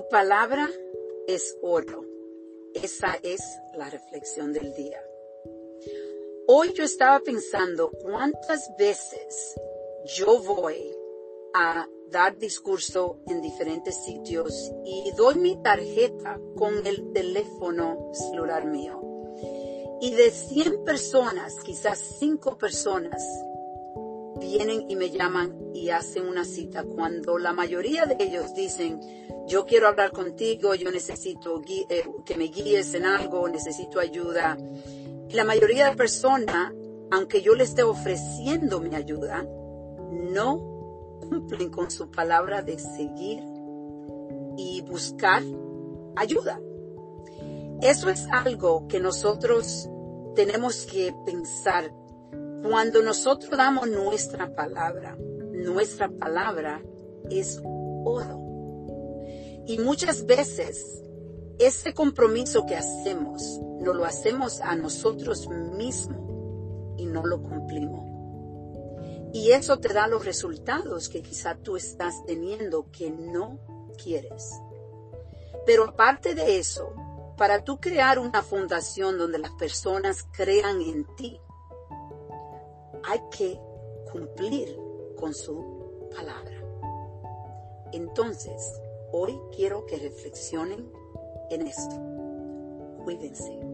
palabra es oro. Esa es la reflexión del día. Hoy yo estaba pensando cuántas veces yo voy a dar discurso en diferentes sitios y doy mi tarjeta con el teléfono celular mío. Y de 100 personas, quizás 5 personas vienen y me llaman y hacen una cita cuando la mayoría de ellos dicen, yo quiero hablar contigo, yo necesito eh, que me guíes en algo, necesito ayuda. La mayoría de personas, aunque yo le esté ofreciendo mi ayuda, no cumplen con su palabra de seguir y buscar ayuda. Eso es algo que nosotros tenemos que pensar cuando nosotros damos nuestra palabra. Nuestra palabra es oro. Y muchas veces ese compromiso que hacemos, no lo hacemos a nosotros mismos y no lo cumplimos. Y eso te da los resultados que quizá tú estás teniendo que no quieres. Pero aparte de eso, para tú crear una fundación donde las personas crean en ti, hay que cumplir con su palabra. Entonces, hoy quiero que reflexionen en esto. Cuídense.